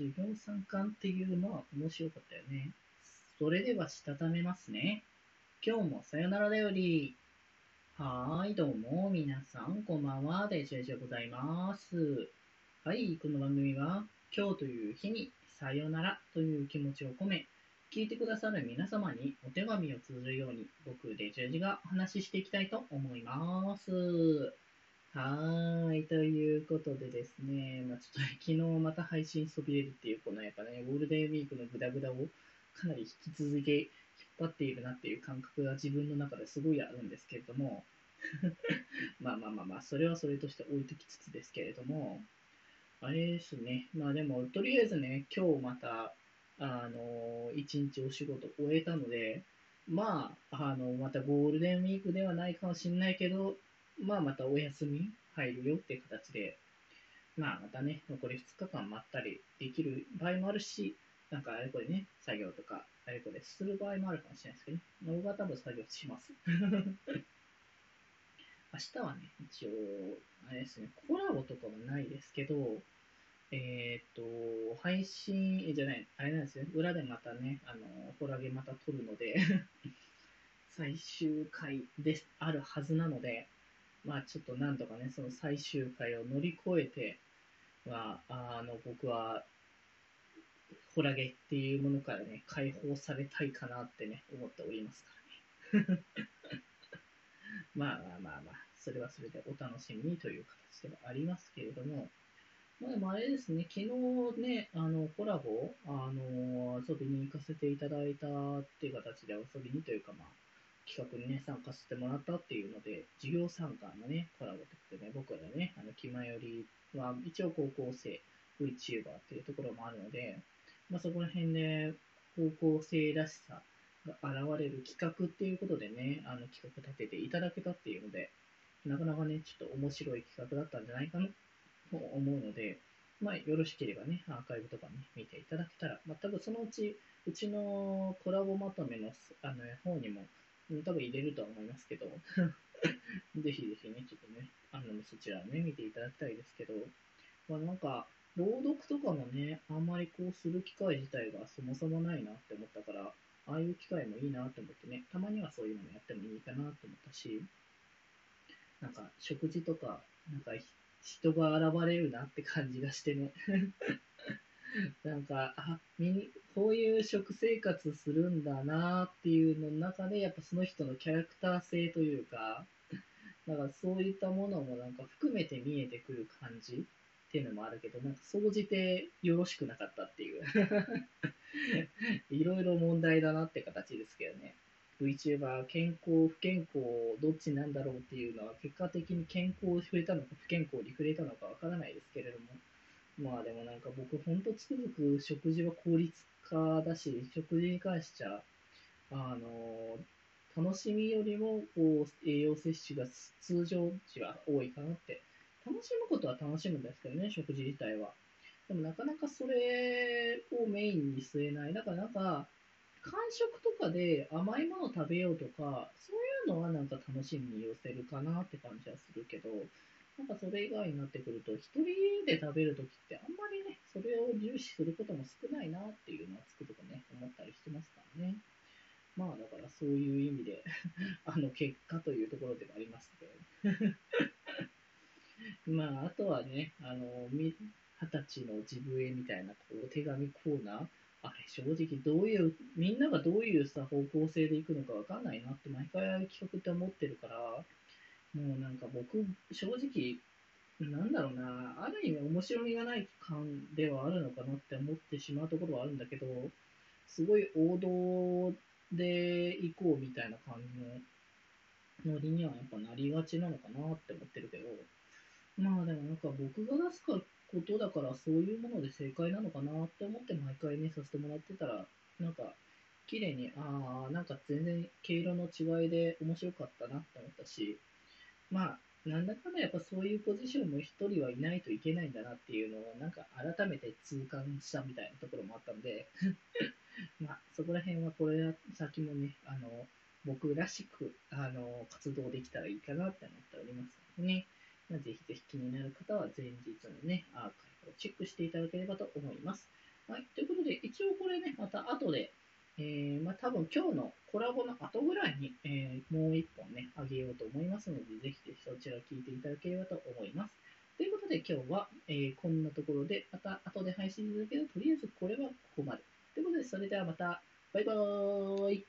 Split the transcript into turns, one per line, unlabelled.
授業参観っていうのは面白かったよね。それではしたためますね。今日もさよならだより。はーい、どうも、皆さん、こんばんは、デジェジでございます。はい、この番組は、今日という日に、さよならという気持ちを込め、聞いてくださる皆様にお手紙を綴るように、僕、デジェジがお話ししていきたいと思います。はい、ということでですね、まあ、ちょっと昨日また配信そびれるっていう、このやっぱね、ゴールデンウィークのグダグダをかなり引き続き引っ張っているなっていう感覚が自分の中ですごいあるんですけれども、まあまあまあまあ、それはそれとして置いときつつですけれども、あれですね、まあでも、とりあえずね、今日また、あの、一日お仕事終えたので、まあ、あの、またゴールデンウィークではないかもしれないけど、まあまたお休み入るよって形で、まあまたね、残り2日間まったりできる場合もあるし、なんかあれこれね、作業とか、あれこれする場合もあるかもしれないですけどね。僕は多分作業します。明日はね、一応、あれですね、コラボとかはないですけど、えっ、と、配信、じゃない、あれなんですよ、裏でまたね、あの、ホラゲまた撮るので、最終回ですあるはずなので、まあちょっとなんとかね、その最終回を乗り越えて、まあ、あの、僕は、ホラゲっていうものからね、解放されたいかなってね、思っておりますからね。まあまあまあまあ、それはそれでお楽しみにという形ではありますけれども、まあでもあれですね、昨日ね、あの、コラボ、あの、遊びに行かせていただいたっていう形で遊びにというかまあ、企画にね、参加してもらったっていうので、授業参加のね、コラボということでね、僕らね、あの、気前よりは、一応高校生、VTuber っていうところもあるので、まあそこら辺で、高校生らしさが現れる企画っていうことでね、あの、企画立てていただけたっていうので、なかなかね、ちょっと面白い企画だったんじゃないかなと思うので、まあ、よろしければね、アーカイブとかね、見ていただけたら、まあ、多分そのうち、うちのコラボまとめのあの方にも、多分入れるとは思いますけど、ぜひぜひね、ちょっとね、あの、そちらね、見ていただきたいですけど、まあなんか、朗読とかもね、あんまりこうする機会自体がそもそもないなって思ったから、ああいう機会もいいなって思ってね、たまにはそういうのもやってもいいかなと思ったし、なんか食事とか、なんか人が現れるなって感じがしてね。なんか、あ、み、こういう食生活するんだなっていうの中で、やっぱその人のキャラクター性というか、なんかそういったものもなんか含めて見えてくる感じっていうのもあるけど、なんか総じてよろしくなかったっていう。いろいろ問題だなって形ですけどね。VTuber、健康、不健康、どっちなんだろうっていうのは、結果的に健康に触れたのか、不健康に触れたのかわからないですけれども。まあでもなんか僕、ほんとつくづく食事は効率化だし、食事に関しちゃ、あの、楽しみよりも、こう、栄養摂取が通常値は多いかなって。楽しむことは楽しむんですけどね、食事自体は。でもなかなかそれをメインに据えない。だからなんか、間食とかで甘いものを食べようとか、そういうのはなんか楽しみに寄せるかなって感じはするけど、なんかそれ以外になってくると、一人で食べるときってあんまりね、それを重視することも少ないなっていうのはつくづくね、思ったりしてますからね。まあだからそういう意味で あの結果というところではありますけど、まああとはね、あの、二十歳の自分へみたいなこう手紙コーナー、あれ正直どういう、みんながどういうさ方向性でいくのかわかんないなって毎回企画って思ってるから、もうなんか僕、正直、なんだろうな、ある意味面白みがない感ではあるのかなって思ってしまうところはあるんだけど、すごい王道で行こうみたいな感じのノリにはやっぱなりがちなのかなって思ってるけど、まあでもなんか僕が出すことだからそういうもので正解なのかなって思って毎回ね、させてもらってたら、なんか、綺麗に、ああ、なんか全然毛色の違いで面白かったなって思ったし、まあ、なんだかんだやっぱそういうポジションも一人はいないといけないんだなっていうのを、なんか改めて痛感したみたいなところもあったんで、まあ、そこら辺はこれ先もね、あの、僕らしく、あの、活動できたらいいかなって思っておりますのでね。まあ、ぜひぜひ気になる方は前日のね、アーカイブをチェックしていただければと思います。はい。ということで、一応これね、また後で、えー、まあ多分今日のコラボの後ぐらいに、えー、もう一本ね、あげようと思いますので、ぜいただければと思います。ということで今日は、えー、こんなところで、また後で配信するけど、とりあえずこれはここまで。ということで、それではまた、バイバーイ